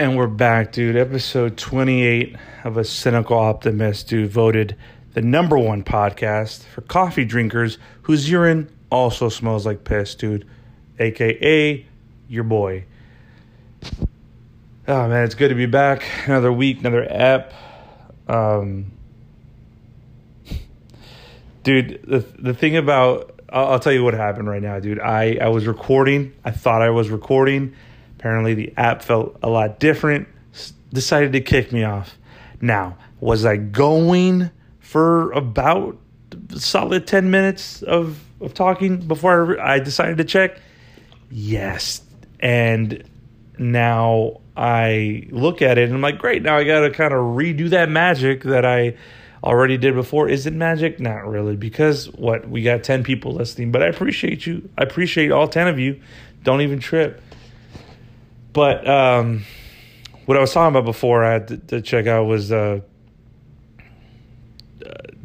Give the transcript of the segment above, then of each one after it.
And we're back, dude. Episode 28 of A Cynical Optimist, dude, voted the number one podcast for coffee drinkers whose urine also smells like piss, dude. AKA your boy. Oh, man, it's good to be back. Another week, another app. Um, dude, the, the thing about, I'll, I'll tell you what happened right now, dude. I, I was recording. I thought I was recording Apparently, the app felt a lot different, decided to kick me off. Now, was I going for about solid 10 minutes of, of talking before I decided to check? Yes. And now I look at it and I'm like, great, now I got to kind of redo that magic that I already did before. Is it magic? Not really, because what? We got 10 people listening, but I appreciate you. I appreciate all 10 of you. Don't even trip. But um, what I was talking about before I had to, to check out was, uh,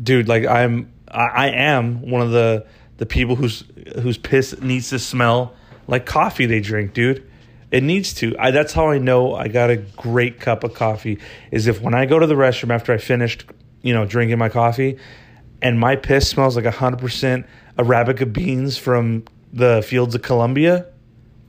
dude, like I'm, I, I am one of the the people whose whose piss needs to smell like coffee they drink, dude. It needs to. I, that's how I know I got a great cup of coffee. Is if when I go to the restroom after I finished, you know, drinking my coffee, and my piss smells like hundred percent arabica beans from the fields of Colombia,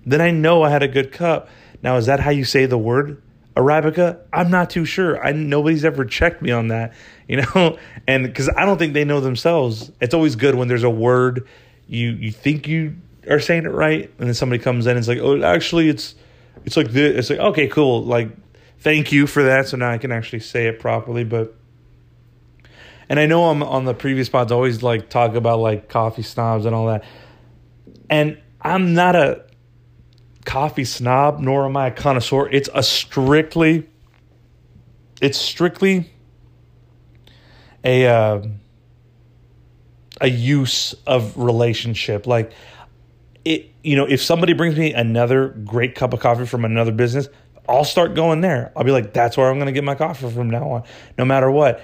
then I know I had a good cup. Now, is that how you say the word Arabica? I'm not too sure. I nobody's ever checked me on that, you know, and because I don't think they know themselves. It's always good when there's a word you you think you are saying it right, and then somebody comes in and it's like, oh, actually, it's it's like this. It's like okay, cool. Like, thank you for that. So now I can actually say it properly, but. And I know I'm on the previous pods always like talk about like coffee snobs and all that. And I'm not a coffee snob, nor am I a connoisseur. It's a strictly, it's strictly a uh, a use of relationship. Like it, you know, if somebody brings me another great cup of coffee from another business, I'll start going there. I'll be like, that's where I'm going to get my coffee from now on, no matter what.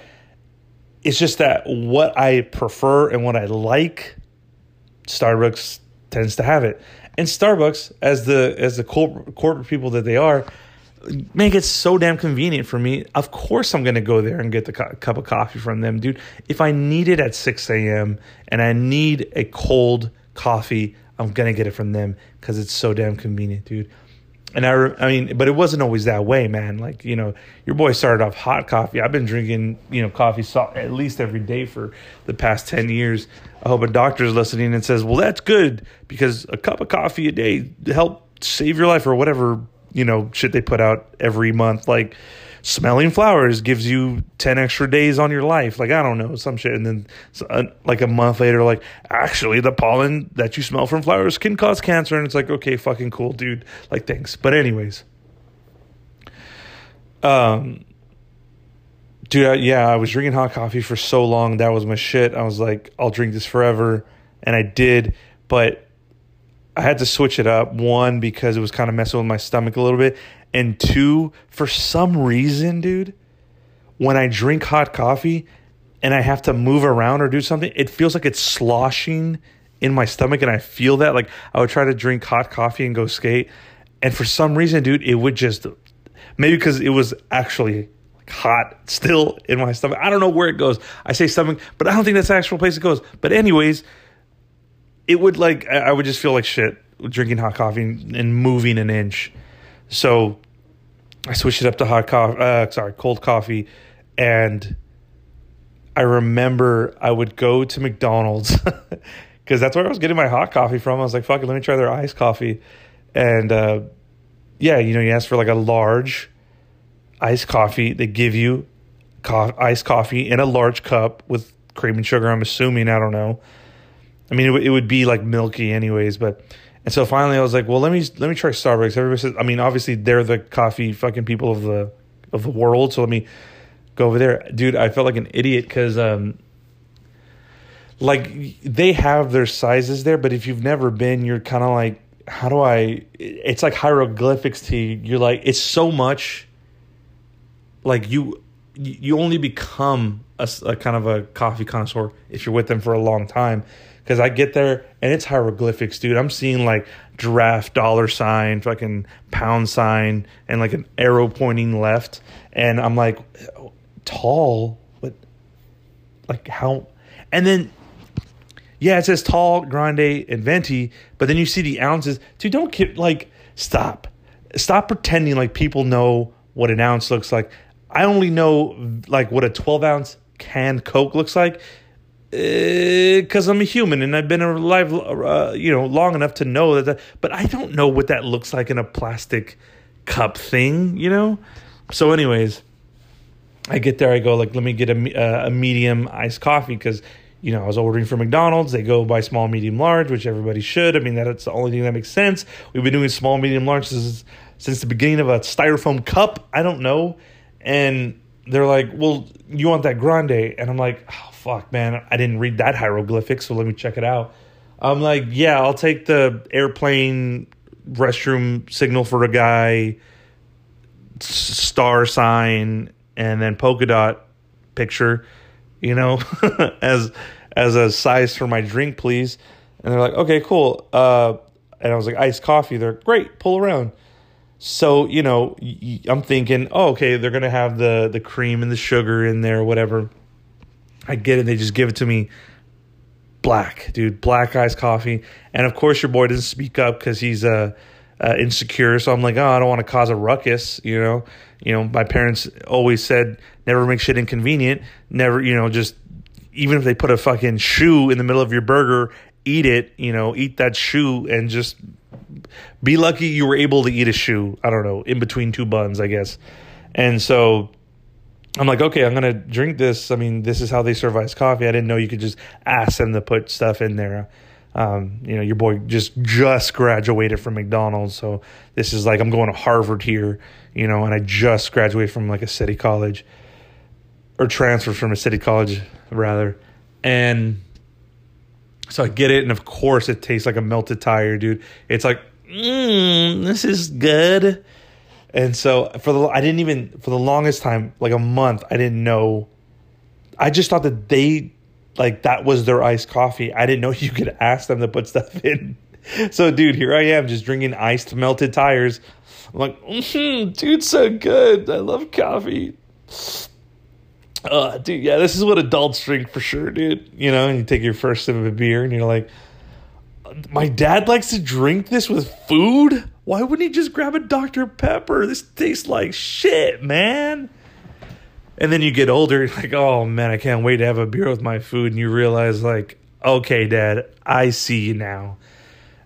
It's just that what I prefer and what I like, Starbucks tends to have it. And Starbucks, as the as the corporate, people that they are, make it so damn convenient for me. Of course, I'm going to go there and get the cup of coffee from them, dude. If I need it at 6 a.m. and I need a cold coffee, I'm going to get it from them because it's so damn convenient, dude. And I, I mean, but it wasn't always that way, man. Like, you know, your boy started off hot coffee. I've been drinking, you know, coffee at least every day for the past 10 years. I hope a doctor is listening and says, well, that's good because a cup of coffee a day help save your life or whatever, you know, shit they put out every month. Like, smelling flowers gives you 10 extra days on your life. Like, I don't know, some shit. And then, uh, like, a month later, like, actually, the pollen that you smell from flowers can cause cancer. And it's like, okay, fucking cool, dude. Like, thanks. But, anyways, um, dude, I, yeah, I was drinking hot coffee for so long. That was my shit. I was like, I'll drink this forever. And I did. But, I had to switch it up. One, because it was kind of messing with my stomach a little bit. And two, for some reason, dude, when I drink hot coffee and I have to move around or do something, it feels like it's sloshing in my stomach. And I feel that. Like I would try to drink hot coffee and go skate. And for some reason, dude, it would just maybe because it was actually hot still in my stomach. I don't know where it goes. I say stomach, but I don't think that's the actual place it goes. But anyways, it would like I would just feel like shit drinking hot coffee and moving an inch. So I switched it up to hot coffee, uh, sorry, cold coffee. And I remember I would go to McDonald's because that's where I was getting my hot coffee from. I was like, fuck it, let me try their iced coffee. And uh, yeah, you know, you ask for like a large iced coffee. They give you co- iced coffee in a large cup with cream and sugar, I'm assuming. I don't know. I mean, it, w- it would be like milky, anyways, but and so finally, I was like, well, let me let me try Starbucks. Everybody says, I mean, obviously they're the coffee fucking people of the of the world. So let me go over there, dude. I felt like an idiot because um, like they have their sizes there, but if you've never been, you're kind of like, how do I? It's like hieroglyphics to you. You're like, it's so much. Like you, you only become a, a kind of a coffee connoisseur if you're with them for a long time. Because I get there and it's hieroglyphics, dude. I'm seeing like giraffe, dollar sign, fucking pound sign, and like an arrow pointing left. And I'm like, tall, but like how? And then, yeah, it says tall, grande, and venti, but then you see the ounces. Dude, don't get like, stop. Stop pretending like people know what an ounce looks like. I only know like what a 12 ounce canned Coke looks like because uh, I'm a human and I've been alive, uh, you know, long enough to know that, that. But I don't know what that looks like in a plastic cup thing, you know. So, anyways, I get there. I go like, let me get a uh, a medium iced coffee because you know I was ordering from McDonald's. They go by small, medium, large, which everybody should. I mean, that's the only thing that makes sense. We've been doing small, medium, large since since the beginning of a styrofoam cup. I don't know, and they're like, well, you want that grande? And I'm like, oh, fuck, man, I didn't read that hieroglyphic, so let me check it out. I'm like, yeah, I'll take the airplane restroom signal for a guy, star sign, and then polka dot picture, you know, as as a size for my drink, please. And they're like, okay, cool. Uh, and I was like, iced coffee. They're great. Pull around. So you know, I'm thinking, oh, okay, they're gonna have the the cream and the sugar in there, whatever. I get it. They just give it to me black, dude, black iced coffee. And of course, your boy doesn't speak up because he's uh, uh, insecure. So I'm like, oh, I don't want to cause a ruckus, you know. You know, my parents always said never make shit inconvenient. Never, you know, just even if they put a fucking shoe in the middle of your burger, eat it. You know, eat that shoe and just be lucky you were able to eat a shoe. I don't know, in between two buns, I guess. And so I'm like, okay, I'm gonna drink this. I mean, this is how they serve iced coffee. I didn't know you could just ask them to put stuff in there. Um, you know, your boy just just graduated from McDonald's, so this is like I'm going to Harvard here, you know, and I just graduated from like a city college, or transferred from a city college rather, and so I get it, and of course it tastes like a melted tire, dude. It's like, mm, this is good and so for the I didn't even for the longest time, like a month, I didn't know. I just thought that they like that was their iced coffee. I didn't know you could ask them to put stuff in. So, dude, here I am just drinking iced melted tires. I'm like, mm-hmm, dude, so good. I love coffee. Uh, dude, yeah, this is what adults drink for sure, dude. You know, and you take your first sip of a beer and you're like, my dad likes to drink this with food? Why wouldn't he just grab a Dr. Pepper? This tastes like shit, man. And then you get older, like, oh man, I can't wait to have a beer with my food. And you realize, like, okay, dad, I see you now.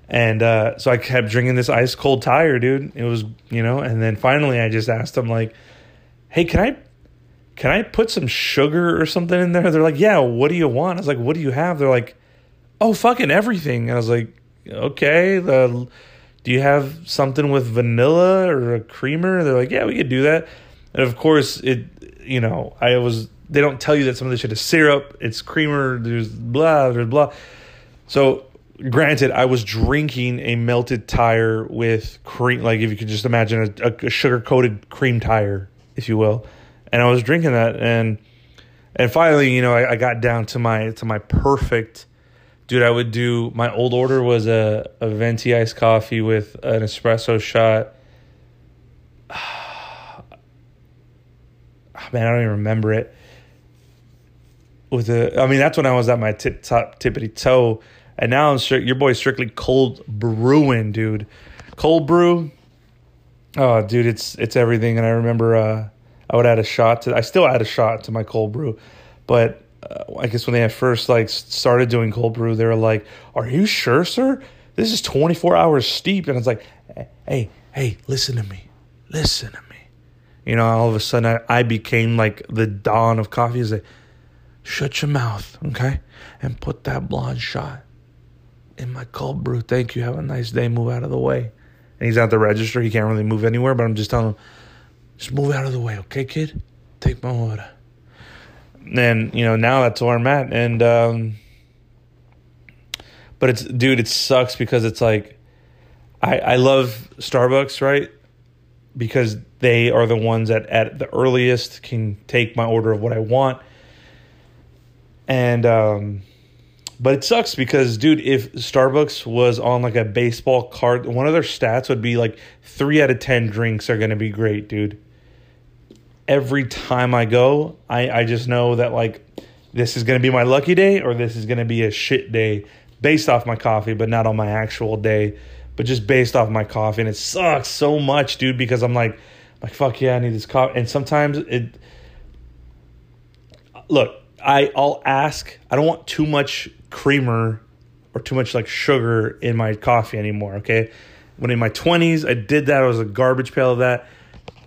And uh, so I kept drinking this ice cold tire, dude. It was, you know, and then finally I just asked him, like, hey, can I can I put some sugar or something in there? They're like, yeah, what do you want? I was like, what do you have? They're like, oh, fucking everything. And I was like, okay, the do you have something with vanilla or a creamer? They're like, yeah, we could do that. And of course, it, you know, I was, they don't tell you that some of this shit is syrup, it's creamer, there's blah, there's blah. So, granted, I was drinking a melted tire with cream, like if you could just imagine a, a sugar coated cream tire, if you will. And I was drinking that. And, and finally, you know, I, I got down to my, to my perfect, dude, I would do my old order was a, a venti iced coffee with an espresso shot. Man, I don't even remember it. With a, I mean, that's when I was at my tip top tippity toe, and now I'm stri- your boy's strictly cold brewing, dude. Cold brew. Oh, dude, it's it's everything. And I remember uh, I would add a shot to. I still add a shot to my cold brew, but uh, I guess when they had first like started doing cold brew, they were like, "Are you sure, sir? This is 24 hours steep." And it's like, "Hey, hey, listen to me, listen to me." You know, all of a sudden, I, I became like the dawn of coffee. Is like, shut your mouth, okay, and put that blonde shot in my cold brew. Thank you. Have a nice day. Move out of the way. And he's at the register. He can't really move anywhere. But I'm just telling him, just move out of the way, okay, kid. Take my order and you know now that's where I'm at, and um, but it's dude, it sucks because it's like I I love Starbucks, right? Because they are the ones that at the earliest can take my order of what I want. And um but it sucks because dude, if Starbucks was on like a baseball card, one of their stats would be like 3 out of 10 drinks are to be great, dude. Every time I go, I I just know that like this is going to be my lucky day or this is going to be a shit day based off my coffee, but not on my actual day, but just based off my coffee. And it sucks so much, dude, because I'm like, like fuck yeah, I need this coffee. And sometimes it, look, I I'll ask. I don't want too much creamer or too much like sugar in my coffee anymore. Okay, when in my twenties I did that, I was a garbage pail of that.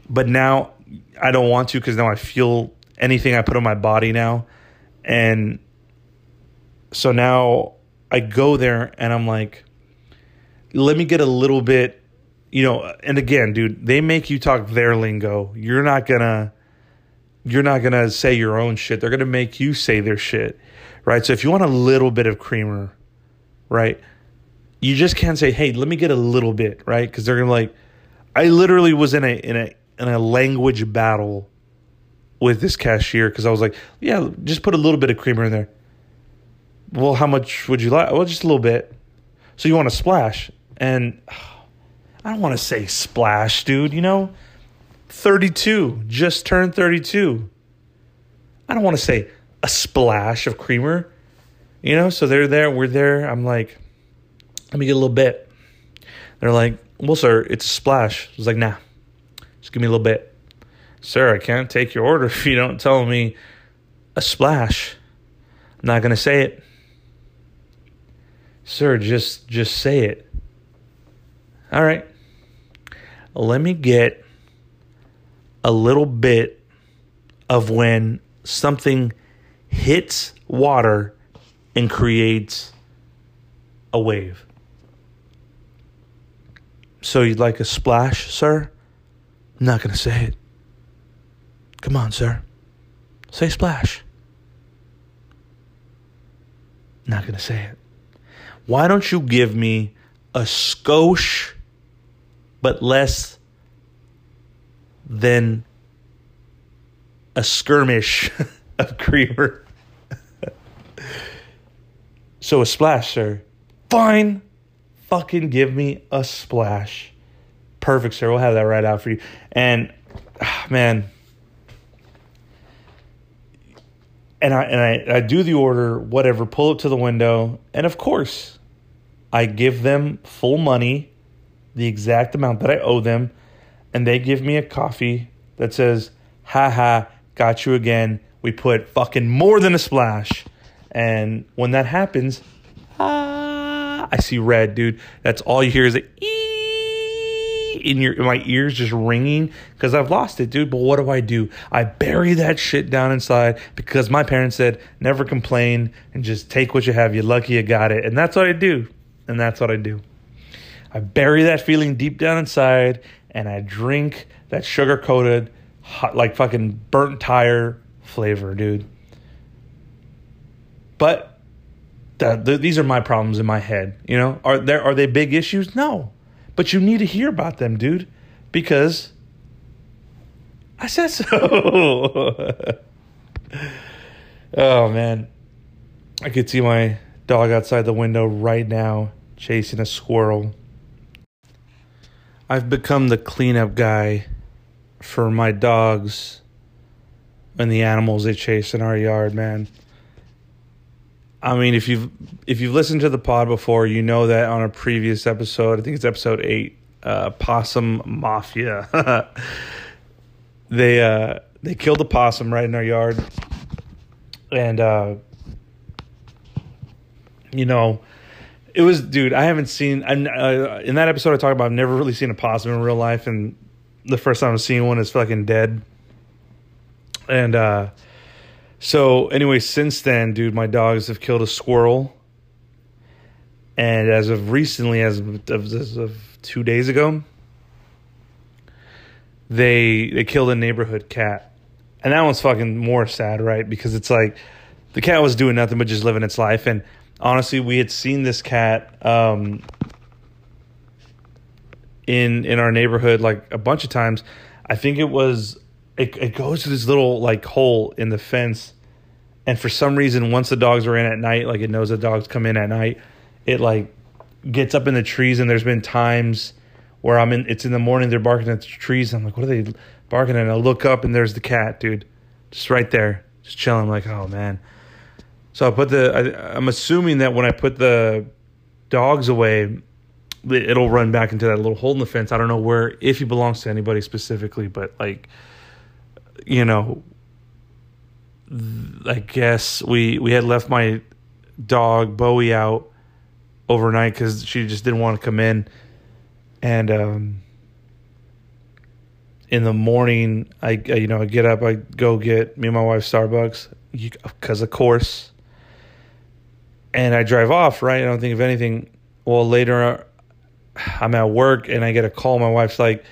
But now I don't want to because now I feel anything I put on my body now, and so now I go there and I'm like, let me get a little bit, you know. And again, dude, they make you talk their lingo. You're not gonna you're not gonna say your own shit. They're gonna make you say their shit, right? So if you want a little bit of creamer, right, you just can't say, "Hey, let me get a little bit," right? Because they're gonna like. I literally was in a in a in a language battle with this cashier because I was like, "Yeah, just put a little bit of creamer in there." Well, how much would you like? Well, just a little bit. So you want a splash, and I don't want to say splash, dude. You know 32, just turned 32. I don't want to say a splash of creamer, you know? So they're there, we're there. I'm like, let me get a little bit. They're like, well, sir, it's a splash. I was like, nah, just give me a little bit. Sir, I can't take your order if you don't tell me a splash. I'm not going to say it. Sir, just just say it. All right. Let me get a little bit of when something hits water and creates a wave. So you'd like a splash, sir? I'm not going to say it. Come on, sir. Say splash. Not going to say it. Why don't you give me a skosh, but less than a skirmish of creamer. so a splash, sir. Fine. Fucking give me a splash. Perfect, sir. We'll have that right out for you. And ah, man. And I and I, I do the order, whatever, pull it to the window, and of course, I give them full money, the exact amount that I owe them and they give me a coffee that says, "Ha ha, got you again. We put fucking more than a splash." And when that happens, ah, I see red, dude. That's all you hear is a ee in your my ears just ringing because I've lost it, dude. But what do I do? I bury that shit down inside because my parents said never complain and just take what you have. You're lucky you got it, and that's what I do. And that's what I do. I bury that feeling deep down inside and I drink that sugar coated, hot like fucking burnt tire flavor, dude. But the, the, these are my problems in my head. You know, are there are they big issues? No, but you need to hear about them, dude, because I said so. oh man, I could see my dog outside the window right now chasing a squirrel. I've become the cleanup guy for my dogs and the animals they chase in our yard, man. I mean, if you've if you've listened to the pod before, you know that on a previous episode, I think it's episode eight, uh, possum mafia. they uh, they killed a possum right in our yard, and uh, you know, it was, dude. I haven't seen. Uh, in that episode, I talked about I've never really seen a possum in real life, and the first time I've seen one is fucking dead. And uh, so, anyway, since then, dude, my dogs have killed a squirrel, and as of recently, as of, as of two days ago, they they killed a neighborhood cat, and that one's fucking more sad, right? Because it's like the cat was doing nothing but just living its life, and honestly, we had seen this cat um, in in our neighborhood like a bunch of times. I think it was it, it goes to this little like hole in the fence, And for some reason, once the dogs are in at night, like it knows the dogs come in at night, it like gets up in the trees. And there's been times where I'm in, it's in the morning, they're barking at the trees. I'm like, what are they barking at? And I look up and there's the cat, dude, just right there, just chilling. I'm like, oh man. So I put the, I, I'm assuming that when I put the dogs away, it'll run back into that little hole in the fence. I don't know where, if he belongs to anybody specifically, but like, you know, I guess we we had left my dog Bowie out overnight because she just didn't want to come in, and um, in the morning I, I you know I get up I go get me and my wife Starbucks because of course, and I drive off right. I don't think of anything. Well, later I'm at work and I get a call. My wife's like,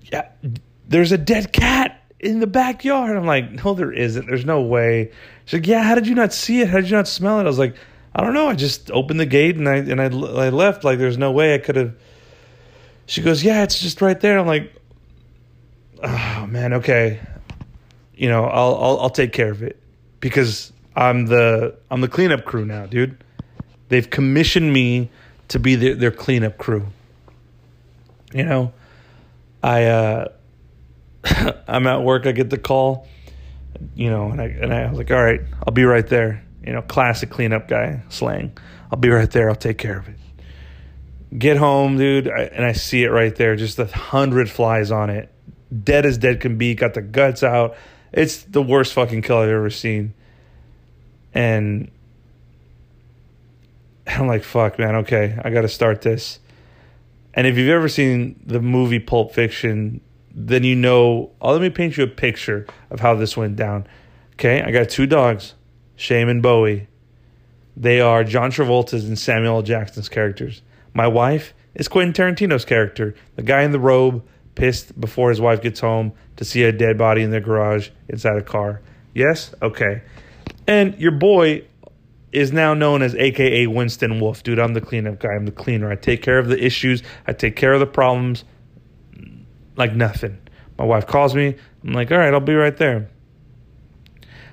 "Yeah, there's a dead cat." In the backyard. I'm like, no, there isn't. There's no way. She's like, yeah. How did you not see it? How did you not smell it? I was like, I don't know. I just opened the gate and I and I, I left. Like, there's no way I could have. She goes, yeah, it's just right there. I'm like, oh man, okay. You know, I'll I'll I'll take care of it because I'm the I'm the cleanup crew now, dude. They've commissioned me to be their, their cleanup crew. You know, I uh I'm at work. I get the call, you know, and I and I was like, all right, I'll be right there. You know, classic cleanup guy slang. I'll be right there. I'll take care of it. Get home, dude, I, and I see it right there. Just a hundred flies on it, dead as dead can be. Got the guts out. It's the worst fucking kill I've ever seen. And I'm like, fuck, man. Okay, I got to start this. And if you've ever seen the movie Pulp Fiction, then you know. Oh, let me paint you a picture of how this went down. Okay, I got two dogs, Shame and Bowie. They are John Travolta's and Samuel. Jackson's characters. My wife is Quentin Tarantino's character, the guy in the robe, pissed before his wife gets home to see a dead body in their garage inside a car. Yes? Okay. And your boy is now known as AKA Winston Wolf. Dude, I'm the cleanup guy. I'm the cleaner. I take care of the issues, I take care of the problems like nothing. My wife calls me. I'm like, all right, I'll be right there.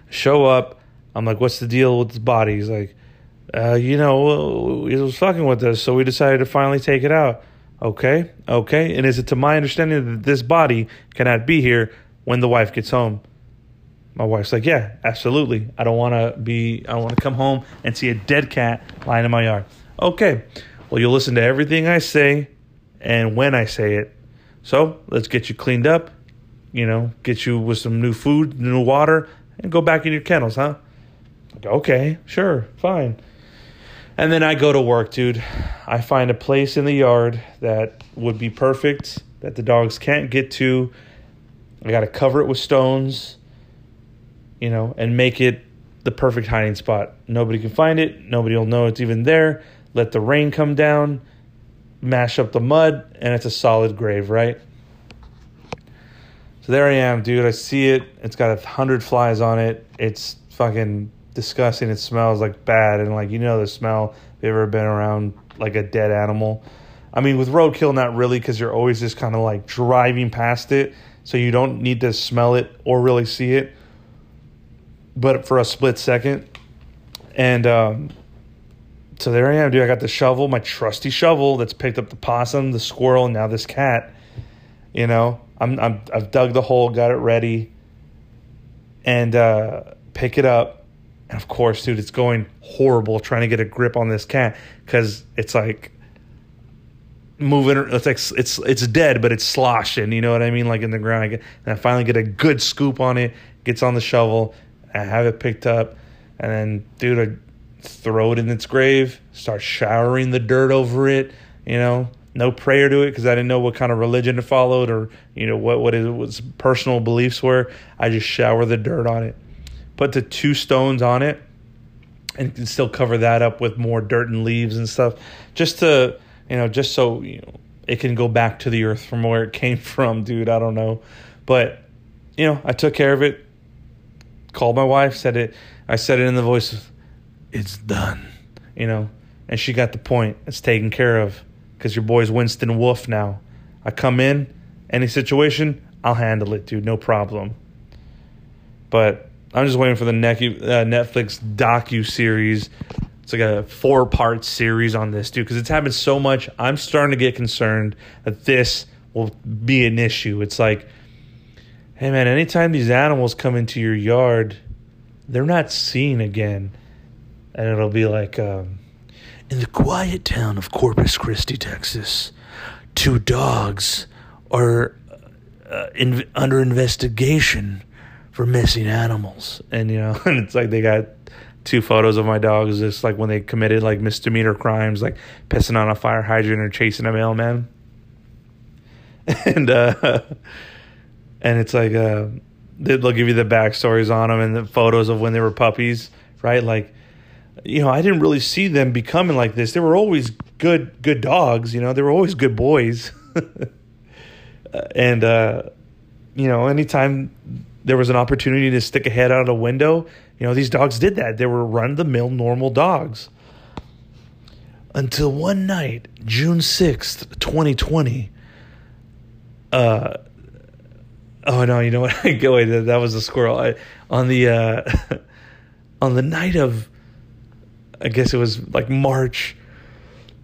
Show up. I'm like, what's the deal with the body? He's like, uh, you know, he was fucking with us, so we decided to finally take it out. Okay, okay. And is it to my understanding that this body cannot be here when the wife gets home? My wife's like, yeah, absolutely. I don't want to be, I want to come home and see a dead cat lying in my yard. Okay, well, you'll listen to everything I say and when I say it, so let's get you cleaned up, you know, get you with some new food, new water, and go back in your kennels, huh? Okay, sure, fine. And then I go to work, dude. I find a place in the yard that would be perfect, that the dogs can't get to. I got to cover it with stones, you know, and make it the perfect hiding spot. Nobody can find it. Nobody will know it's even there. Let the rain come down mash up the mud, and it's a solid grave, right? So there I am, dude. I see it. It's got a hundred flies on it. It's fucking disgusting. It smells like bad, and like you know the smell. If you've ever been around like a dead animal, I mean with roadkill, not really, because you're always just kind of like driving past it, so you don't need to smell it or really see it. But for a split second, and um, so there I am, dude. I got the shovel, my trusty shovel that's picked up the possum, the squirrel, and now this cat. You know, I'm, I'm I've dug the hole, got it ready, and uh, pick it up. And of course, dude, it's going horrible trying to get a grip on this cat because it's like moving. It's like it's it's dead, but it's sloshing. You know what I mean? Like in the ground. I get, and I finally get a good scoop on it. Gets on the shovel. I have it picked up, and then, dude, I throw it in its grave, start showering the dirt over it, you know, no prayer to it because I didn't know what kind of religion it followed or, you know, what, what its personal beliefs were. I just shower the dirt on it. Put the two stones on it and can still cover that up with more dirt and leaves and stuff just to, you know, just so, you know, it can go back to the earth from where it came from, dude. I don't know. But, you know, I took care of it, called my wife, said it, I said it in the voice of, it's done, you know. And she got the point. It's taken care of because your boy's Winston Wolf now. I come in, any situation, I'll handle it, dude, no problem. But I'm just waiting for the uh, Netflix docu series. It's like a four part series on this dude because it's happened so much. I'm starting to get concerned that this will be an issue. It's like, hey man, anytime these animals come into your yard, they're not seen again, and it'll be like, um, in the quiet town of Corpus Christi, Texas, two dogs are uh, in, under investigation for missing animals, and you know, and it's like they got two photos of my dogs. Just like when they committed like misdemeanor crimes like pissing on a fire hydrant or chasing a mailman. And uh and it's like uh they'll give you the backstories on them and the photos of when they were puppies right? Like you know i didn't really see them becoming like this they were always good good dogs you know they were always good boys and uh you know anytime there was an opportunity to stick a head out of a window you know, these dogs did that. They were run the mill normal dogs. Until one night, June 6th, 2020, uh, oh no, you know what? I go, wait, that was a squirrel. I, on the, uh, on the night of, I guess it was like March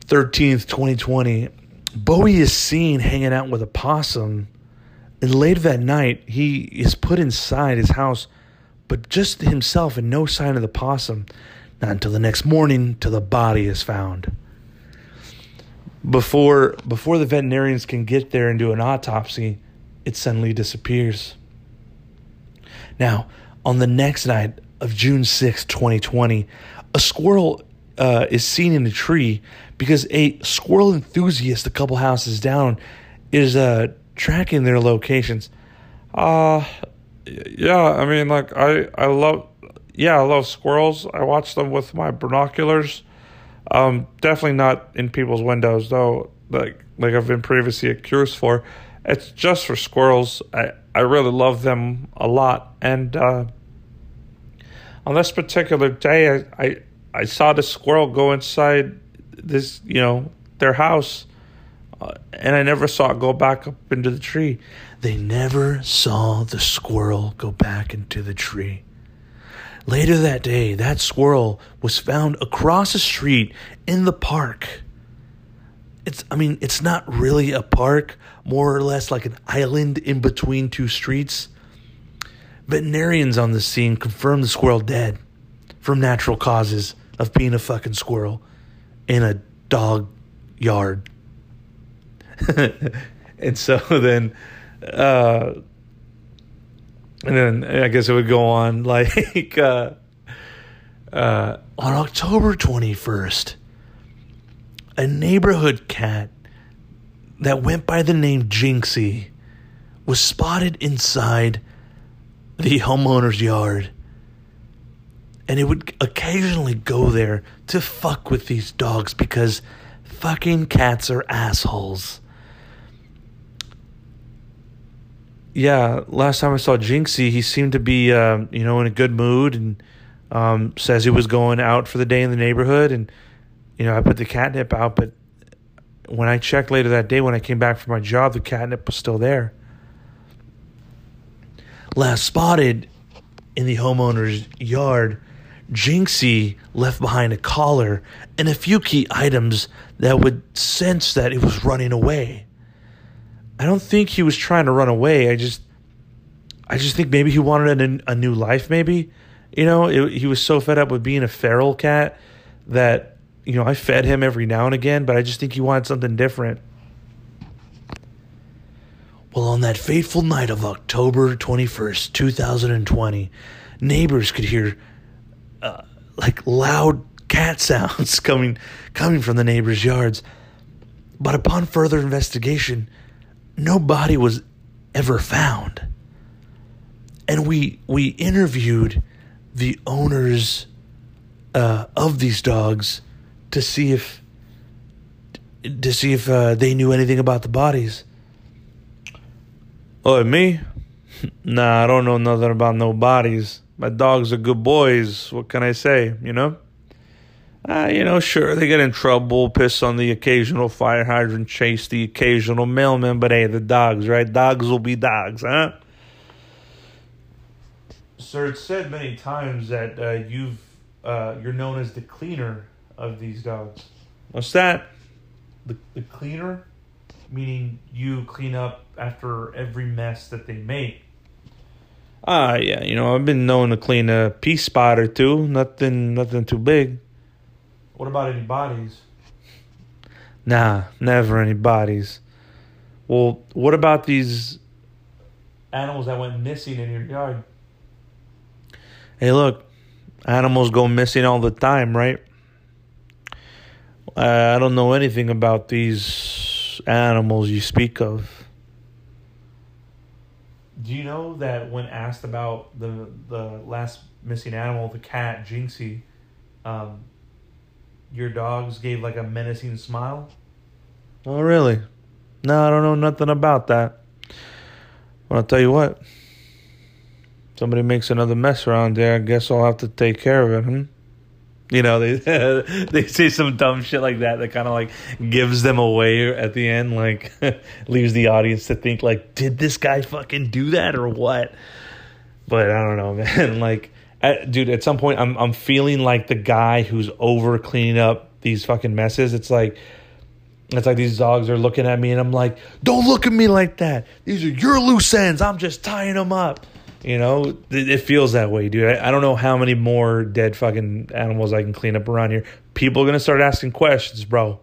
13th, 2020, Bowie is seen hanging out with a possum. And later that night, he is put inside his house but just himself and no sign of the possum. Not until the next morning till the body is found. Before before the veterinarians can get there and do an autopsy, it suddenly disappears. Now, on the next night of June 6, 2020, a squirrel uh, is seen in a tree because a squirrel enthusiast a couple houses down is uh, tracking their locations. Uh, yeah, I mean, like I I love yeah I love squirrels. I watch them with my binoculars. Um, definitely not in people's windows though. Like like I've been previously accused for. It's just for squirrels. I I really love them a lot. And uh, on this particular day, I, I I saw the squirrel go inside this you know their house, uh, and I never saw it go back up into the tree. They never saw the squirrel go back into the tree. Later that day, that squirrel was found across the street in the park. It's, I mean, it's not really a park, more or less like an island in between two streets. Veterinarians on the scene confirmed the squirrel dead from natural causes of being a fucking squirrel in a dog yard. and so then uh, and then I guess it would go on like uh, uh, on October 21st, a neighborhood cat that went by the name Jinxie was spotted inside the homeowner's yard. And it would occasionally go there to fuck with these dogs because fucking cats are assholes. yeah, last time I saw Jinxie, he seemed to be, uh, you know, in a good mood and um, says he was going out for the day in the neighborhood. And, you know, I put the catnip out, but when I checked later that day when I came back from my job, the catnip was still there. Last spotted in the homeowner's yard, Jinxie left behind a collar and a few key items that would sense that it was running away. I don't think he was trying to run away. I just, I just think maybe he wanted a, a new life. Maybe, you know, it, he was so fed up with being a feral cat that you know I fed him every now and again, but I just think he wanted something different. Well, on that fateful night of October 21st, 2020, neighbors could hear uh, like loud cat sounds coming coming from the neighbors' yards. But upon further investigation, no body was ever found. And we we interviewed the owners uh, of these dogs to see if to see if uh, they knew anything about the bodies. Oh, me? nah, I don't know nothing about no bodies. My dogs are good boys. What can I say? You know. Uh, you know, sure, they get in trouble, piss on the occasional fire hydrant, chase the occasional mailman, but hey, the dogs, right? Dogs will be dogs, huh? Sir, it's said many times that uh, you've uh, you're known as the cleaner of these dogs. What's that? The the cleaner, meaning you clean up after every mess that they make. Ah, yeah, you know I've been known to clean a pee spot or two. Nothing, nothing too big. What about any bodies? Nah, never any bodies. Well, what about these animals that went missing in your yard? Hey, look, animals go missing all the time, right? Uh, I don't know anything about these animals you speak of. Do you know that when asked about the the last missing animal, the cat Jinxie, um, your dogs gave like a menacing smile? Oh, really? No, I don't know nothing about that. Well, I'll tell you what. Somebody makes another mess around there. I guess I'll have to take care of it. Hmm? You know, they they say some dumb shit like that that kind of like gives them away at the end, like leaves the audience to think like, did this guy fucking do that or what? But I don't know, man. Like, at, dude, at some point, I'm I'm feeling like the guy who's over cleaning up these fucking messes. It's like it's like these dogs are looking at me, and I'm like, don't look at me like that. These are your loose ends. I'm just tying them up. You know, it feels that way, dude. I, don't know how many more dead fucking animals I can clean up around here. People are gonna start asking questions, bro.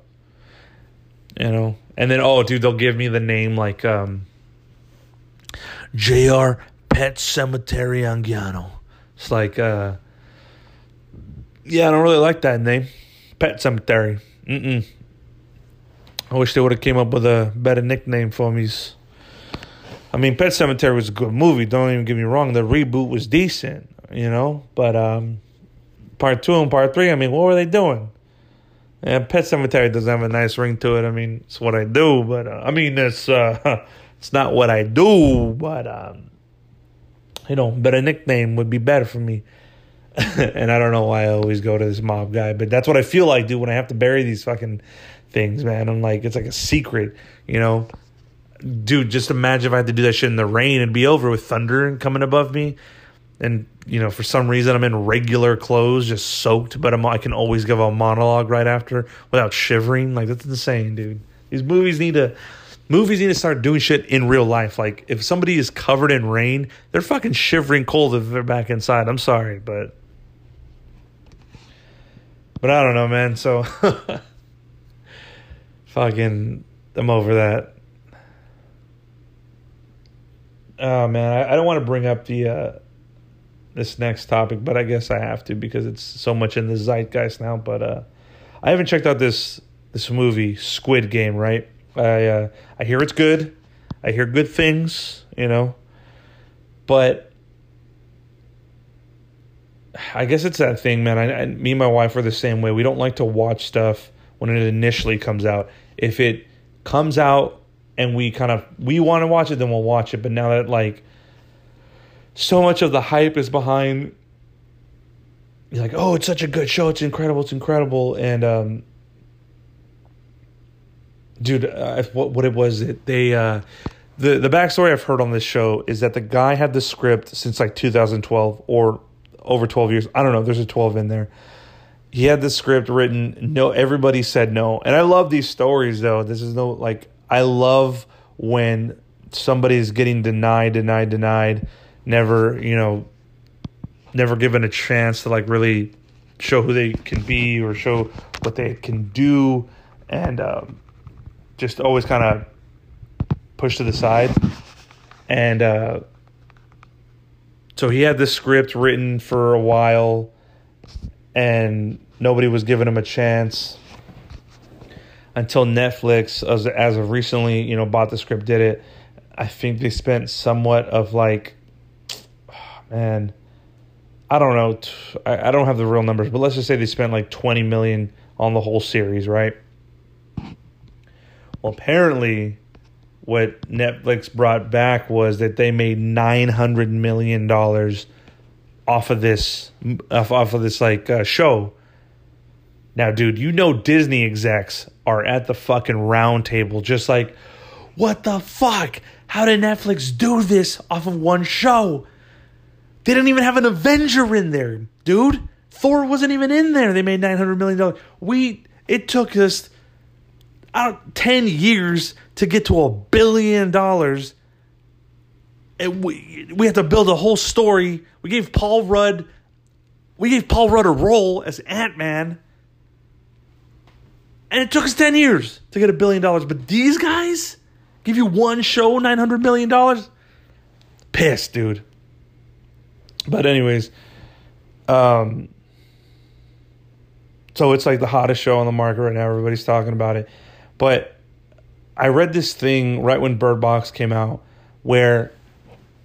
You know, and then oh, dude, they'll give me the name like um, Jr. Pet Cemetery Anguiano. It's like, uh, yeah, I don't really like that name, Pet Cemetery. Mm-mm. I wish they would have came up with a better nickname for me. I mean, Pet Cemetery was a good movie. Don't even get me wrong. The reboot was decent, you know. But um, part two and part three, I mean, what were they doing? Yeah, Pet Cemetery doesn't have a nice ring to it. I mean, it's what I do, but uh, I mean, it's uh, it's not what I do. But um, you know, but a nickname would be better for me. and I don't know why I always go to this mob guy, but that's what I feel like, dude. When I have to bury these fucking things, man, I'm like, it's like a secret, you know dude, just imagine if I had to do that shit in the rain. It'd be over with thunder coming above me. And, you know, for some reason I'm in regular clothes, just soaked, but I'm, I can always give a monologue right after without shivering. Like, that's insane, dude. These movies need to. Movies need to start doing shit in real life. Like, if somebody is covered in rain, they're fucking shivering cold if they're back inside. I'm sorry, but. But I don't know, man. So. fucking. I'm over that. Oh man, I, I don't want to bring up the uh, this next topic, but I guess I have to because it's so much in the zeitgeist now. But uh, I haven't checked out this this movie Squid Game. Right? I uh, I hear it's good. I hear good things. You know, but I guess it's that thing, man. I, I, me and my wife are the same way. We don't like to watch stuff when it initially comes out. If it comes out and we kind of we want to watch it, then we'll watch it. But now that like so much of the hype is behind, you're like, oh, it's such a good show, it's incredible, it's incredible, and um, dude, uh, what what it was it they uh. The, the backstory I've heard on this show is that the guy had the script since like 2012 or over 12 years. I don't know. There's a 12 in there. He had the script written. No, everybody said no. And I love these stories though. This is no like I love when somebody is getting denied, denied, denied, never, you know, never given a chance to like really show who they can be or show what they can do, and um, just always kind of pushed to the side. And uh, so he had this script written for a while, and nobody was giving him a chance until Netflix, as as of recently, you know, bought the script, did it. I think they spent somewhat of like, man, I don't know, I, I don't have the real numbers, but let's just say they spent like twenty million on the whole series, right? Well, apparently, what Netflix brought back was that they made nine hundred million dollars off of this off, off of this like uh, show now, dude, you know Disney execs are at the fucking round table just like, what the fuck? How did Netflix do this off of one show? They didn't even have an Avenger in there, dude. Thor wasn't even in there. They made nine hundred million dollars. We it took us out ten years to get to a billion dollars. And we we had to build a whole story. We gave Paul Rudd we gave Paul Rudd a role as Ant Man. And it took us 10 years to get a billion dollars. But these guys give you one show, $900 million? Pissed, dude. But, anyways, um, so it's like the hottest show on the market right now. Everybody's talking about it. But I read this thing right when Bird Box came out where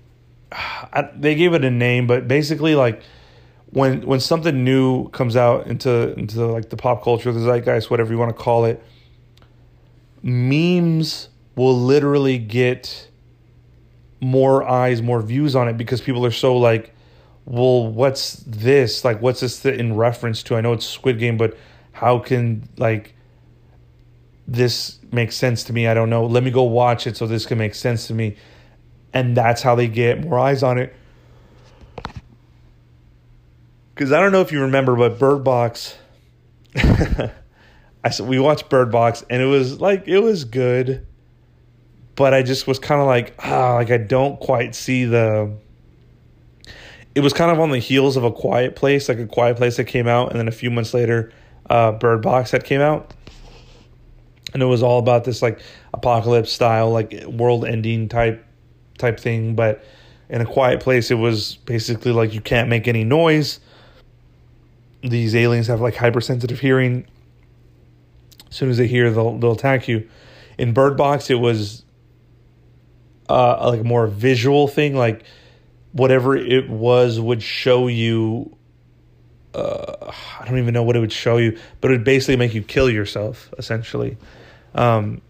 I, they gave it a name, but basically, like, when when something new comes out into into like the pop culture, the zeitgeist, whatever you want to call it, memes will literally get more eyes, more views on it because people are so like, well, what's this? Like, what's this in reference to? I know it's Squid Game, but how can like this make sense to me? I don't know. Let me go watch it so this can make sense to me. And that's how they get more eyes on it because I don't know if you remember, but Bird Box. I said we watched Bird Box and it was like it was good, but I just was kind of like ah, like I don't quite see the. It was kind of on the heels of a Quiet Place, like a Quiet Place that came out, and then a few months later, uh, Bird Box that came out, and it was all about this like apocalypse style, like world ending type type thing. But in a Quiet Place, it was basically like you can't make any noise these aliens have like hypersensitive hearing. As soon as they hear, they'll they'll attack you. In Bird Box, it was uh, like a more visual thing, like whatever it was would show you. Uh, I don't even know what it would show you, but it would basically make you kill yourself, essentially. Um,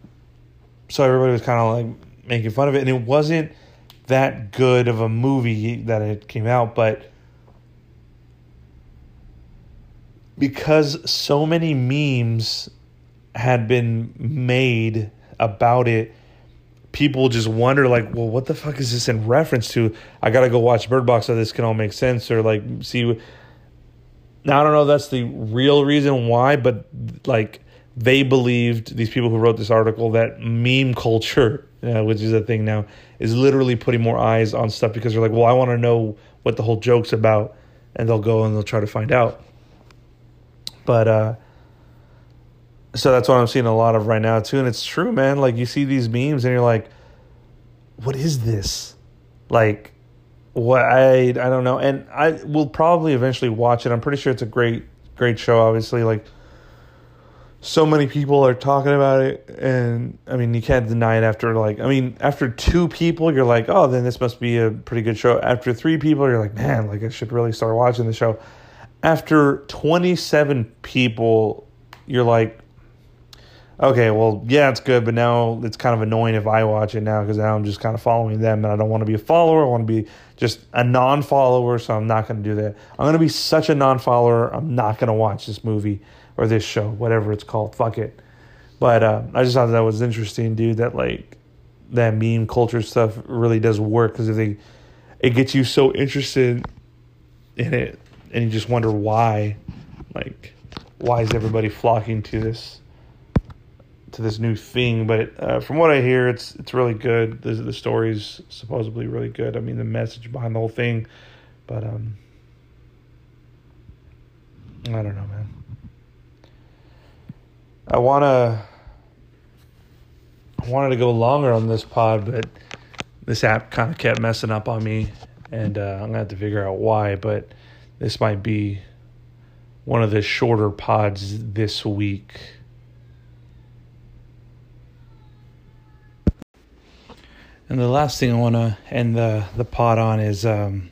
so everybody was kind of like making fun of it, and it wasn't that good of a movie that it came out, but because so many memes had been made about it people just wonder like well what the fuck is this in reference to? I gotta go watch bird box so this can all make sense or like see now i don't know that's the real reason why but like they believed these people who wrote this article that meme culture uh, which is a thing now is literally putting more eyes on stuff because they're like well i want to know what the whole joke's about and they'll go and they'll try to find out but uh, so that's what I'm seeing a lot of right now too, and it's true, man. Like you see these memes, and you're like, "What is this?" Like, what I I don't know, and I will probably eventually watch it. I'm pretty sure it's a great great show. Obviously, like so many people are talking about it, and I mean you can't deny it. After like, I mean, after two people, you're like, "Oh, then this must be a pretty good show." After three people, you're like, "Man, like I should really start watching the show." After 27 people, you're like, okay, well, yeah, it's good, but now it's kind of annoying if I watch it now because now I'm just kind of following them and I don't want to be a follower. I want to be just a non follower, so I'm not going to do that. I'm going to be such a non follower, I'm not going to watch this movie or this show, whatever it's called. Fuck it. But uh, I just thought that was interesting, dude, that like that meme culture stuff really does work because it gets you so interested in it and you just wonder why, like, why is everybody flocking to this to this new thing? But uh, from what I hear, it's it's really good. The the story's supposedly really good. I mean, the message behind the whole thing, but um, I don't know, man. I wanna. I wanted to go longer on this pod, but this app kind of kept messing up on me, and uh, I'm gonna have to figure out why. But this might be one of the shorter pods this week. And the last thing I want to end the, the pod on is um,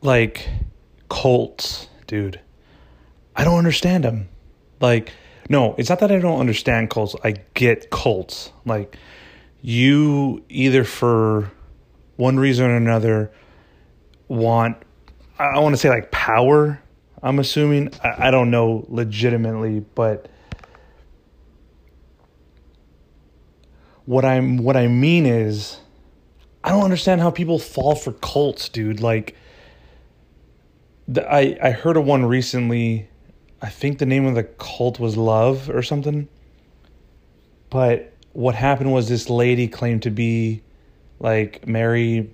like cults, dude. I don't understand them. Like, no, it's not that I don't understand cults. I get cults. Like, you either for one reason or another want I want to say like power. I'm assuming I, I don't know legitimately, but what I'm what I mean is I don't understand how people fall for cults, dude. Like, the, I I heard of one recently. I think the name of the cult was Love or something. But what happened was this lady claimed to be like Mary.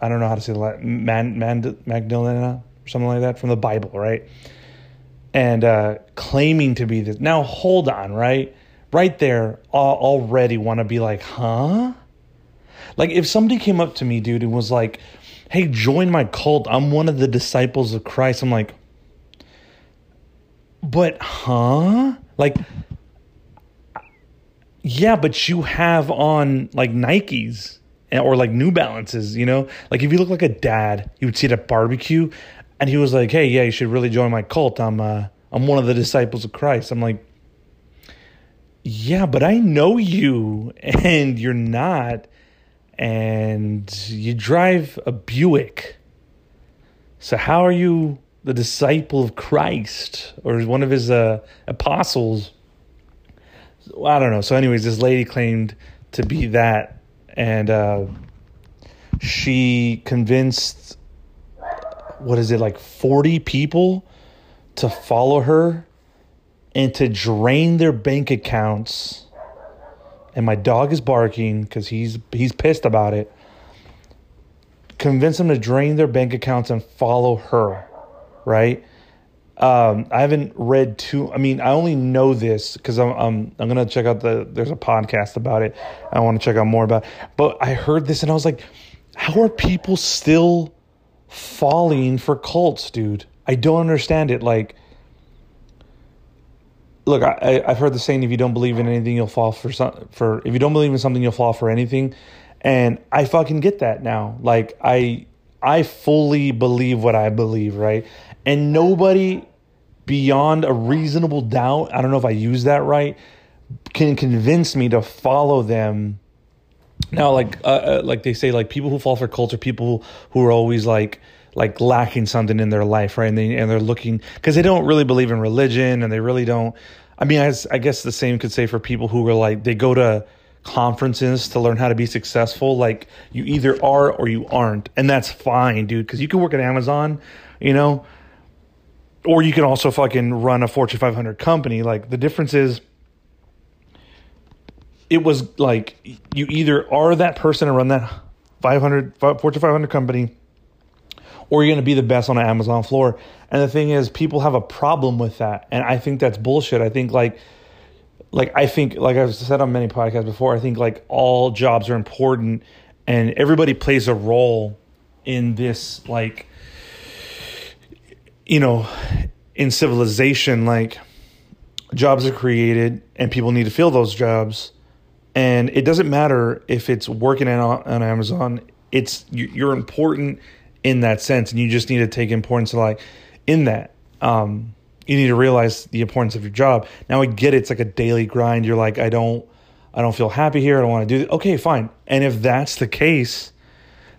I don't know how to say that. Man, Man, Magdalena or something like that from the Bible, right? And uh, claiming to be this. Now hold on, right? Right there, already want to be like, huh? Like if somebody came up to me, dude, and was like, "Hey, join my cult. I'm one of the disciples of Christ." I'm like, "But huh?" Like yeah, but you have on like Nikes or like New Balances, you know? Like if you look like a dad, you would see it at barbecue and he was like, "Hey, yeah, you should really join my cult. I'm uh I'm one of the disciples of Christ." I'm like, "Yeah, but I know you and you're not and you drive a Buick. So how are you the disciple of Christ or one of his uh, apostles?" I don't know. So, anyways, this lady claimed to be that, and uh, she convinced what is it like forty people to follow her and to drain their bank accounts. And my dog is barking because he's he's pissed about it. Convince them to drain their bank accounts and follow her, right? Um, I haven't read too. I mean, I only know this because I'm I'm I'm gonna check out the. There's a podcast about it. I want to check out more about. But I heard this and I was like, how are people still falling for cults, dude? I don't understand it. Like, look, I I've heard the saying: if you don't believe in anything, you'll fall for some. For if you don't believe in something, you'll fall for anything. And I fucking get that now. Like I I fully believe what I believe, right? And nobody beyond a reasonable doubt, I don't know if I use that right, can convince me to follow them. Now, like uh, uh, like they say, like people who fall for cults are people who are always like like lacking something in their life, right? And they and they're looking because they don't really believe in religion, and they really don't. I mean, I, I guess the same could say for people who are like they go to conferences to learn how to be successful. Like you either are or you aren't, and that's fine, dude. Because you can work at Amazon, you know or you can also fucking run a Fortune 500 company. Like the difference is, it was like you either are that person to run that 500 Fortune 500 company, or you're going to be the best on the Amazon floor. And the thing is, people have a problem with that, and I think that's bullshit. I think like, like I think like I've said on many podcasts before, I think like all jobs are important, and everybody plays a role in this like you know, in civilization, like jobs are created and people need to fill those jobs. And it doesn't matter if it's working on, on Amazon, it's you're important in that sense. And you just need to take importance like in that. Um, you need to realize the importance of your job. Now I get it, it's like a daily grind. You're like, I don't I don't feel happy here. I don't want to do it. Okay, fine. And if that's the case,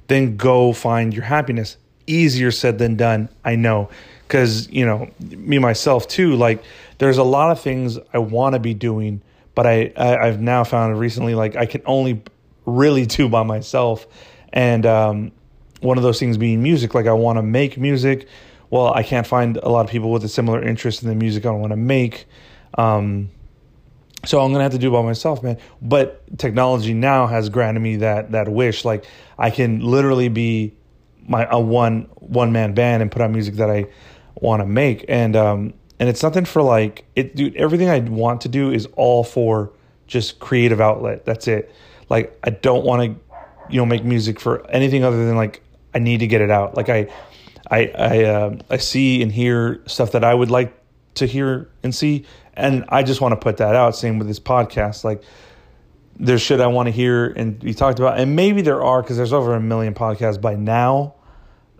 then go find your happiness. Easier said than done. I know because you know me myself too like there's a lot of things i want to be doing but I, I have now found recently like i can only really do by myself. And um, one of those things being music like i want to make music. Well i can't find a lot of people with a similar interest in the music i want to make. Um, so i'm gonna have to do it by myself man. But technology now has granted me that that wish. Like i can literally be my a one one man band and put out music that i want to make and um and it's nothing for like it dude everything i want to do is all for just creative outlet that's it. Like i don't want to you know make music for anything other than like i need to get it out. Like i i i uh, i see and hear stuff that i would like to hear and see and i just want to put that out. Same with this podcast like there's shit i want to hear and we talked about and maybe there are because there's over a million podcasts by now.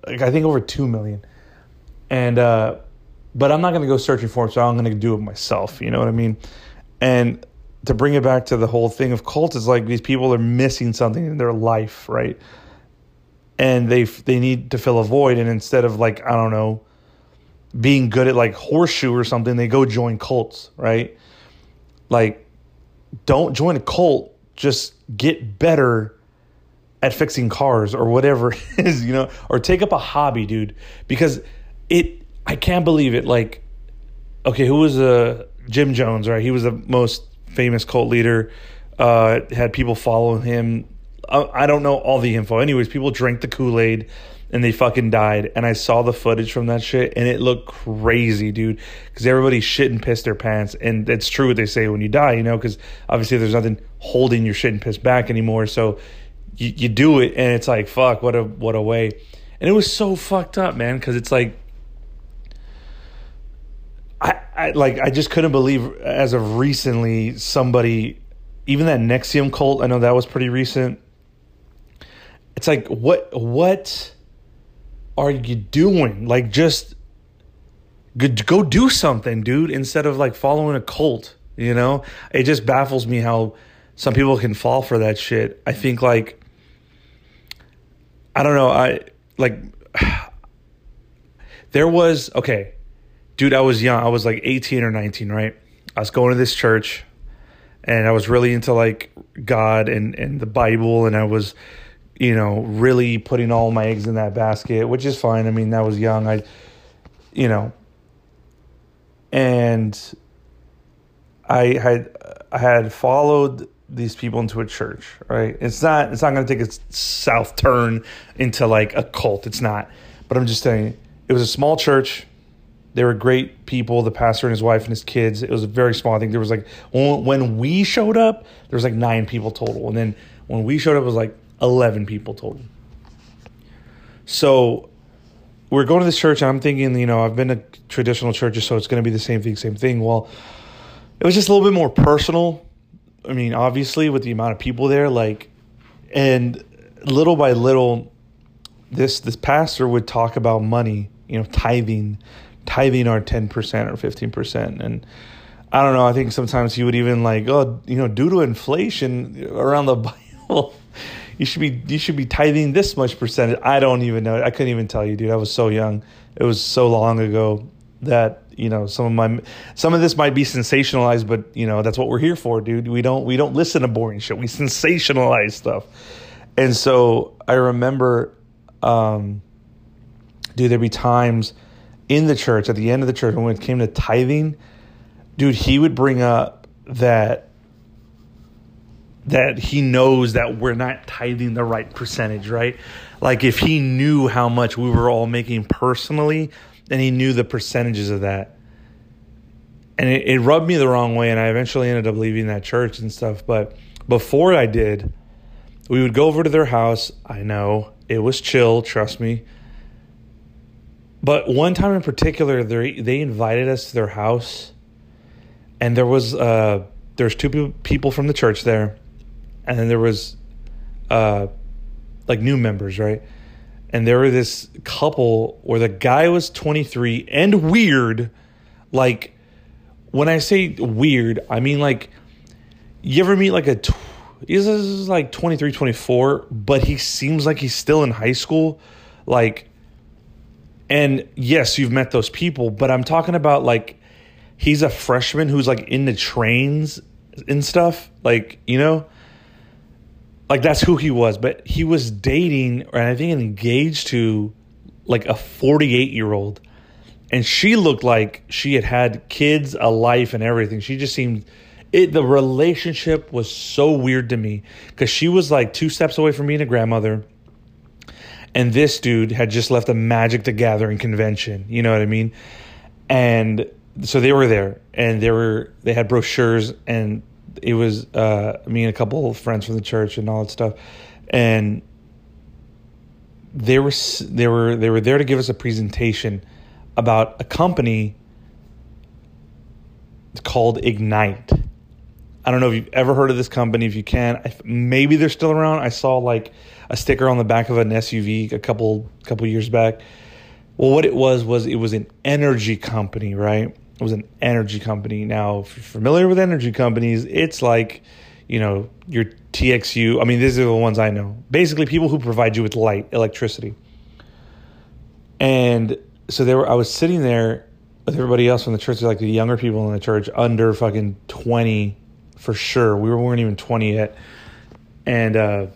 Like i think over 2 million and uh, but I'm not going to go searching for it, so I'm going to do it myself. You know what I mean? And to bring it back to the whole thing of cult is like these people are missing something in their life, right? And they they need to fill a void, and instead of like I don't know, being good at like horseshoe or something, they go join cults, right? Like, don't join a cult. Just get better at fixing cars or whatever it is, you know, or take up a hobby, dude, because it I can't believe it like okay, who was uh Jim Jones, right? He was the most famous cult leader. Uh had people follow him. I, don't know all the info. Anyways, people drank the Kool-Aid and they fucking died. And I saw the footage from that shit, and it looked crazy, dude. Because everybody shit and pissed their pants, and it's true what they say when you die, you know. Because obviously there's nothing holding your shit and piss back anymore, so you, you do it, and it's like fuck, what a what a way. And it was so fucked up, man. Because it's like. I, I like I just couldn't believe as of recently somebody even that NXIVM cult I know that was pretty recent it's like what what are you doing? Like, just go do something, dude, instead of like following a cult. You know, it just baffles me how some people can fall for that shit. I think like I don't know. I like there was okay, dude. I was young. I was like eighteen or nineteen, right? I was going to this church, and I was really into like God and and the Bible, and I was you know, really putting all my eggs in that basket, which is fine. I mean, that was young. I, you know, and I had I had followed these people into a church. Right? It's not it's not going to take a south turn into like a cult. It's not. But I'm just saying, it was a small church. They were great people. The pastor and his wife and his kids. It was a very small. I think there was like when we showed up, there was like nine people total, and then when we showed up, it was like 11 people total. So we're going to this church, and I'm thinking, you know, I've been to traditional churches, so it's going to be the same thing, same thing. Well, it was just a little bit more personal. I mean, obviously, with the amount of people there, like, and little by little, this this pastor would talk about money, you know, tithing, tithing our ten percent or fifteen percent, and I don't know. I think sometimes he would even like, oh, you know, due to inflation around the Bible, you should be you should be tithing this much percentage. I don't even know. I couldn't even tell you, dude. I was so young. It was so long ago that you know some of my some of this might be sensationalized, but you know that's what we're here for, dude. We don't we don't listen to boring shit. We sensationalize stuff. And so I remember, um, dude, there'd be times in the church at the end of the church when it came to tithing, dude, he would bring up that that he knows that we're not tithing the right percentage, right? Like if he knew how much we were all making personally, and he knew the percentages of that. And it, it rubbed me the wrong way, and I eventually ended up leaving that church and stuff. But before I did, we would go over to their house. I know it was chill, trust me. But one time in particular, they they invited us to their house, and there was uh, there's two people from the church there, and then there was uh like new members, right? And there were this couple where the guy was 23 and weird. Like when I say weird, I mean like you ever meet like a tw- he's like 23, 24, but he seems like he's still in high school. Like and yes, you've met those people, but I'm talking about like he's a freshman who's like in the trains and stuff. Like, you know? like that's who he was, but he was dating or I think engaged to like a 48 year old. And she looked like she had had kids, a life, and everything. She just seemed it. The relationship was so weird to me because she was like two steps away from being a grandmother, and this dude had just left a Magic the Gathering convention. You know what I mean? And so they were there, and they were they had brochures, and it was uh, me and a couple of friends from the church and all that stuff, and they were they were they were there to give us a presentation about a company called Ignite. I don't know if you've ever heard of this company. If you can, maybe they're still around. I saw like a sticker on the back of an SUV a couple couple years back. Well, what it was was it was an energy company, right? It was an energy company. Now, if you're familiar with energy companies, it's like, you know, your TXU. I mean, these are the ones I know. Basically, people who provide you with light, electricity. And so there were, I was sitting there with everybody else from the church, like the younger people in the church, under fucking 20 for sure. We weren't even 20 yet. And uh,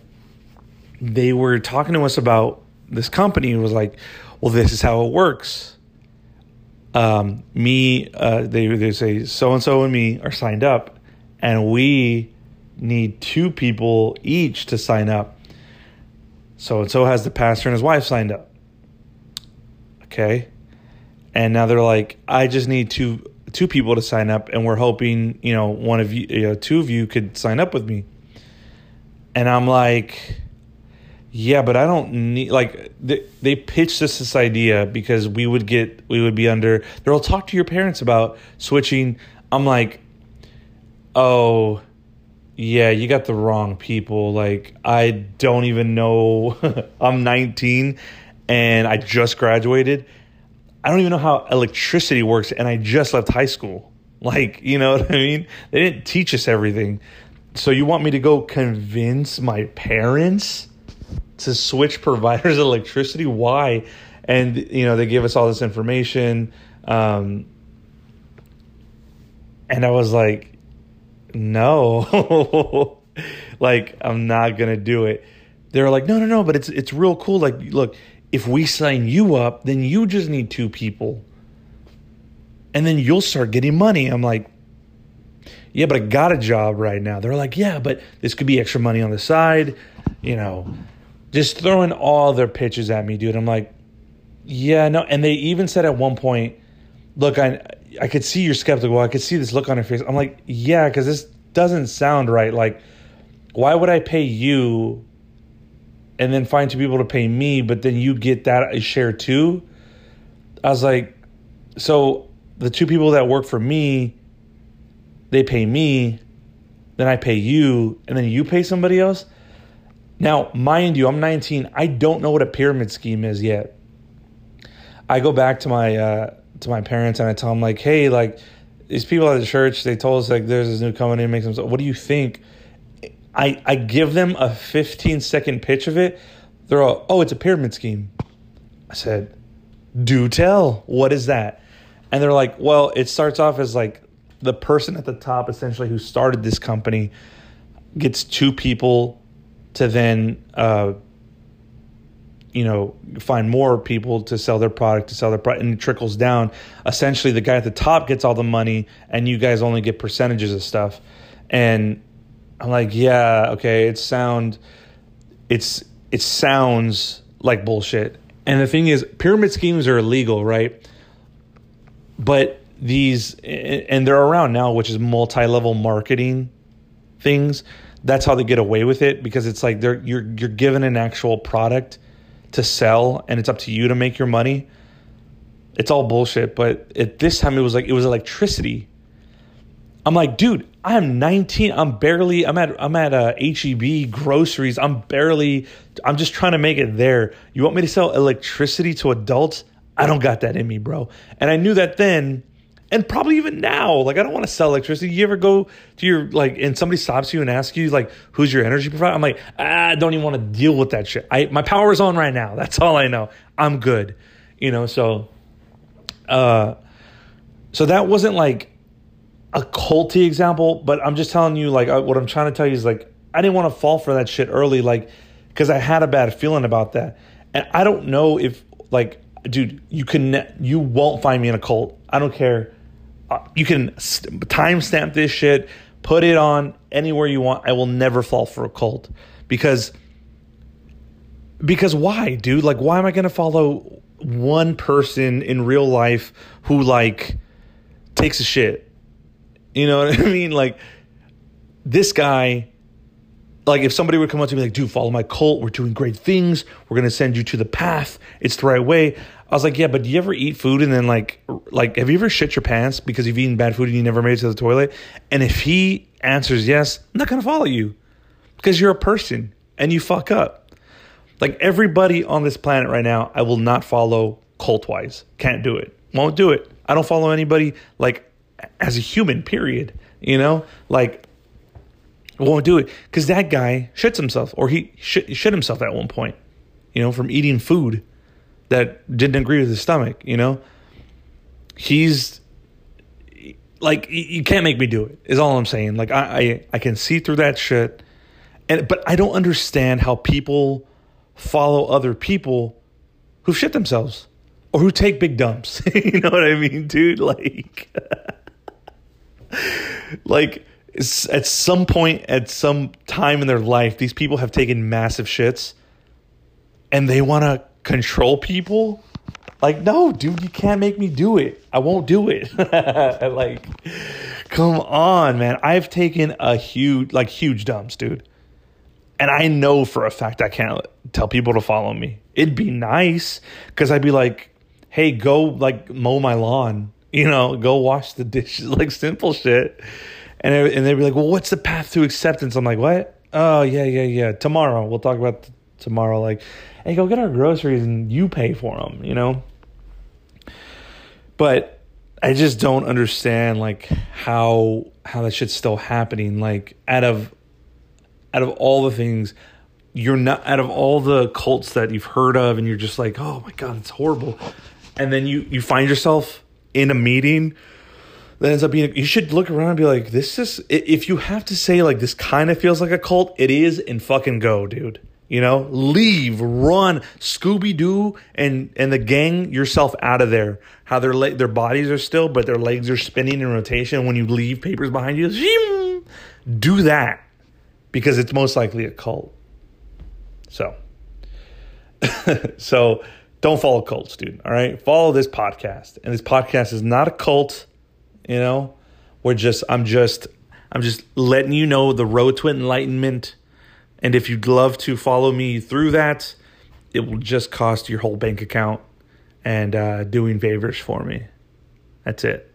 they were talking to us about this company. It was like, well, this is how it works. Um, me, uh, they they say so and so and me are signed up, and we need two people each to sign up. So and so has the pastor and his wife signed up. Okay, and now they're like, I just need two two people to sign up, and we're hoping you know one of you, you know, two of you could sign up with me. And I'm like yeah, but I don't need like they, they pitched us this idea because we would get we would be under. They'll talk to your parents about switching. I'm like, oh, yeah, you got the wrong people. Like I don't even know. I'm 19 and I just graduated. I don't even know how electricity works, and I just left high school. Like, you know what I mean? They didn't teach us everything. So you want me to go convince my parents? To switch providers of electricity. Why? And you know they give us all this information, um, and I was like, no, like I'm not gonna do it. They're like, no, no, no, but it's it's real cool. Like, look, if we sign you up, then you just need two people, and then you'll start getting money. I'm like, yeah, but I got a job right now. They're like, yeah, but this could be extra money on the side, you know just throwing all their pitches at me, dude. I'm like, yeah, no. And they even said at one point, look, I I could see you're skeptical. I could see this look on your face. I'm like, yeah, because this doesn't sound right. Like, why would I pay you and then find two people to pay me, but then you get that share too? I was like, so the two people that work for me, they pay me, then I pay you, and then you pay somebody else. Now, mind you, I'm 19. I don't know what a pyramid scheme is yet. I go back to my uh, to my parents and I tell them like, hey, like these people at the church, they told us like there's this new company that makes them. What do you think? I I give them a 15 second pitch of it. They're all, oh, it's a pyramid scheme. I said, do tell. What is that? And they're like, well, it starts off as like the person at the top, essentially, who started this company, gets two people to then uh, you know find more people to sell their product to sell their product and it trickles down. Essentially the guy at the top gets all the money and you guys only get percentages of stuff. And i'm like yeah okay it sound it's it sounds like bullshit. And the thing is pyramid schemes are illegal right? But these and they're around now which is multi-level marketing things that's how they get away with it because it's like they're you're you're given an actual product to sell and it's up to you to make your money. It's all bullshit, but at this time it was like it was electricity. I'm like, dude, I'm 19. I'm barely. I'm at. I'm at uh, HEB groceries. I'm barely. I'm just trying to make it there. You want me to sell electricity to adults? I don't got that in me, bro. And I knew that then and probably even now like i don't want to sell electricity. You ever go to your like and somebody stops you and asks you like who's your energy provider? I'm like ah, i don't even want to deal with that shit. I my power is on right now. That's all i know. I'm good. You know so uh so that wasn't like a culty example but i'm just telling you like what i'm trying to tell you is like i didn't want to fall for that shit early like because i had a bad feeling about that. And i don't know if like dude you can you won't find me in a cult. I don't care Uh, you can st- timestamp this shit, put it on anywhere you want. I will never fall for a cult because because why, dude? Like, why am I gonna follow one person in real life who like takes a shit? You know what I mean? Like this guy. Like if somebody would come up to me like, dude, follow my cult. We're doing great things. We're gonna send you to the path. It's the right way. I was like, yeah, but do you ever eat food and then like like have you ever shit your pants because you've eaten bad food and you never made it to the toilet? And if he answers yes, I'm not gonna follow you because you're a person and you fuck up. Like everybody on this planet right now, I will not follow cult wise. Can't do it. Won't do it. I don't follow anybody like as a human. Period. You know, like won't do it because that guy shits himself or he shit, shit himself at one point. You know, from eating food that didn't agree with his stomach, you know? He's like you can't make me do it. Is all I'm saying. Like I I, I can see through that shit. And but I don't understand how people follow other people who shit themselves or who take big dumps. you know what I mean, dude? Like, like at some point, at some time in their life, these people have taken massive shits and they want to control people. Like, no, dude, you can't make me do it. I won't do it. like, come on, man. I've taken a huge, like, huge dumps, dude. And I know for a fact I can't tell people to follow me. It'd be nice because I'd be like, hey, go, like, mow my lawn, you know, go wash the dishes, like, simple shit. And, and they'd be like, well, what's the path to acceptance? I'm like, what? Oh, yeah, yeah, yeah. Tomorrow. We'll talk about tomorrow. Like, hey, go get our groceries and you pay for them, you know? But I just don't understand like how how that shit's still happening. Like out of out of all the things you're not out of all the cults that you've heard of and you're just like, oh my god, it's horrible. And then you you find yourself in a meeting that ends up being you should look around and be like, this is if you have to say like this kind of feels like a cult, it is and fucking go, dude. You know, leave, run, Scooby Doo, and and the gang yourself out of there. How their le- their bodies are still, but their legs are spinning in rotation. When you leave papers behind you, do that because it's most likely a cult. So, so don't follow cults, dude. All right, follow this podcast, and this podcast is not a cult. You know, we're just I'm just I'm just letting you know the road to enlightenment and if you'd love to follow me through that, it will just cost your whole bank account and uh, doing favors for me. That's it.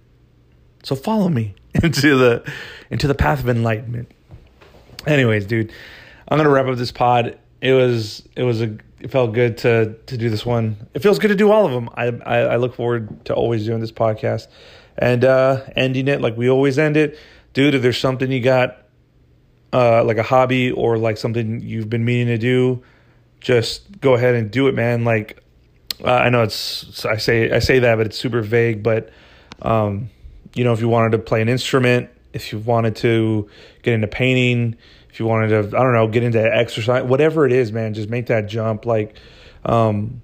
So follow me into the into the path of enlightenment. Anyways, dude, I'm gonna wrap up this pod. It was it was a it felt good to to do this one. It feels good to do all of them. I I, I look forward to always doing this podcast and uh, ending it like we always end it, dude. If there's something you got uh, like a hobby or like something you've been meaning to do, just go ahead and do it, man. Like uh, I know it's I say I say that, but it's super vague. But um, you know, if you wanted to play an instrument, if you wanted to get into painting, if you wanted to, I don't know, get into exercise, whatever it is, man, just make that jump. Like, um,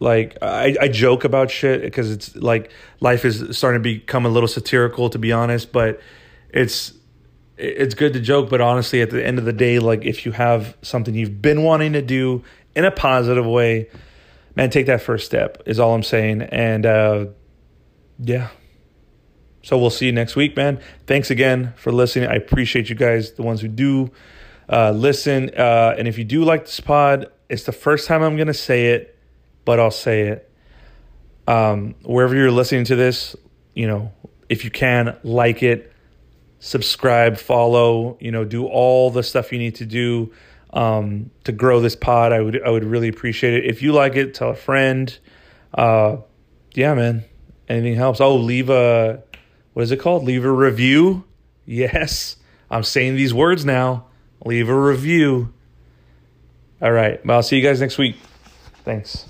like I, I joke about shit because it's like life is starting to become a little satirical, to be honest. But it's it's good to joke, but honestly, at the end of the day, like if you have something you've been wanting to do in a positive way, man, take that first step, is all I'm saying. And uh, yeah. So we'll see you next week, man. Thanks again for listening. I appreciate you guys, the ones who do uh, listen. Uh, and if you do like this pod, it's the first time I'm going to say it, but I'll say it. Um, wherever you're listening to this, you know, if you can, like it subscribe, follow, you know, do all the stuff you need to do um, to grow this pod. I would I would really appreciate it. If you like it, tell a friend. Uh, yeah, man. Anything helps. Oh, leave a what is it called? Leave a review. Yes, I'm saying these words now. Leave a review. All right. Well, I'll see you guys next week. Thanks.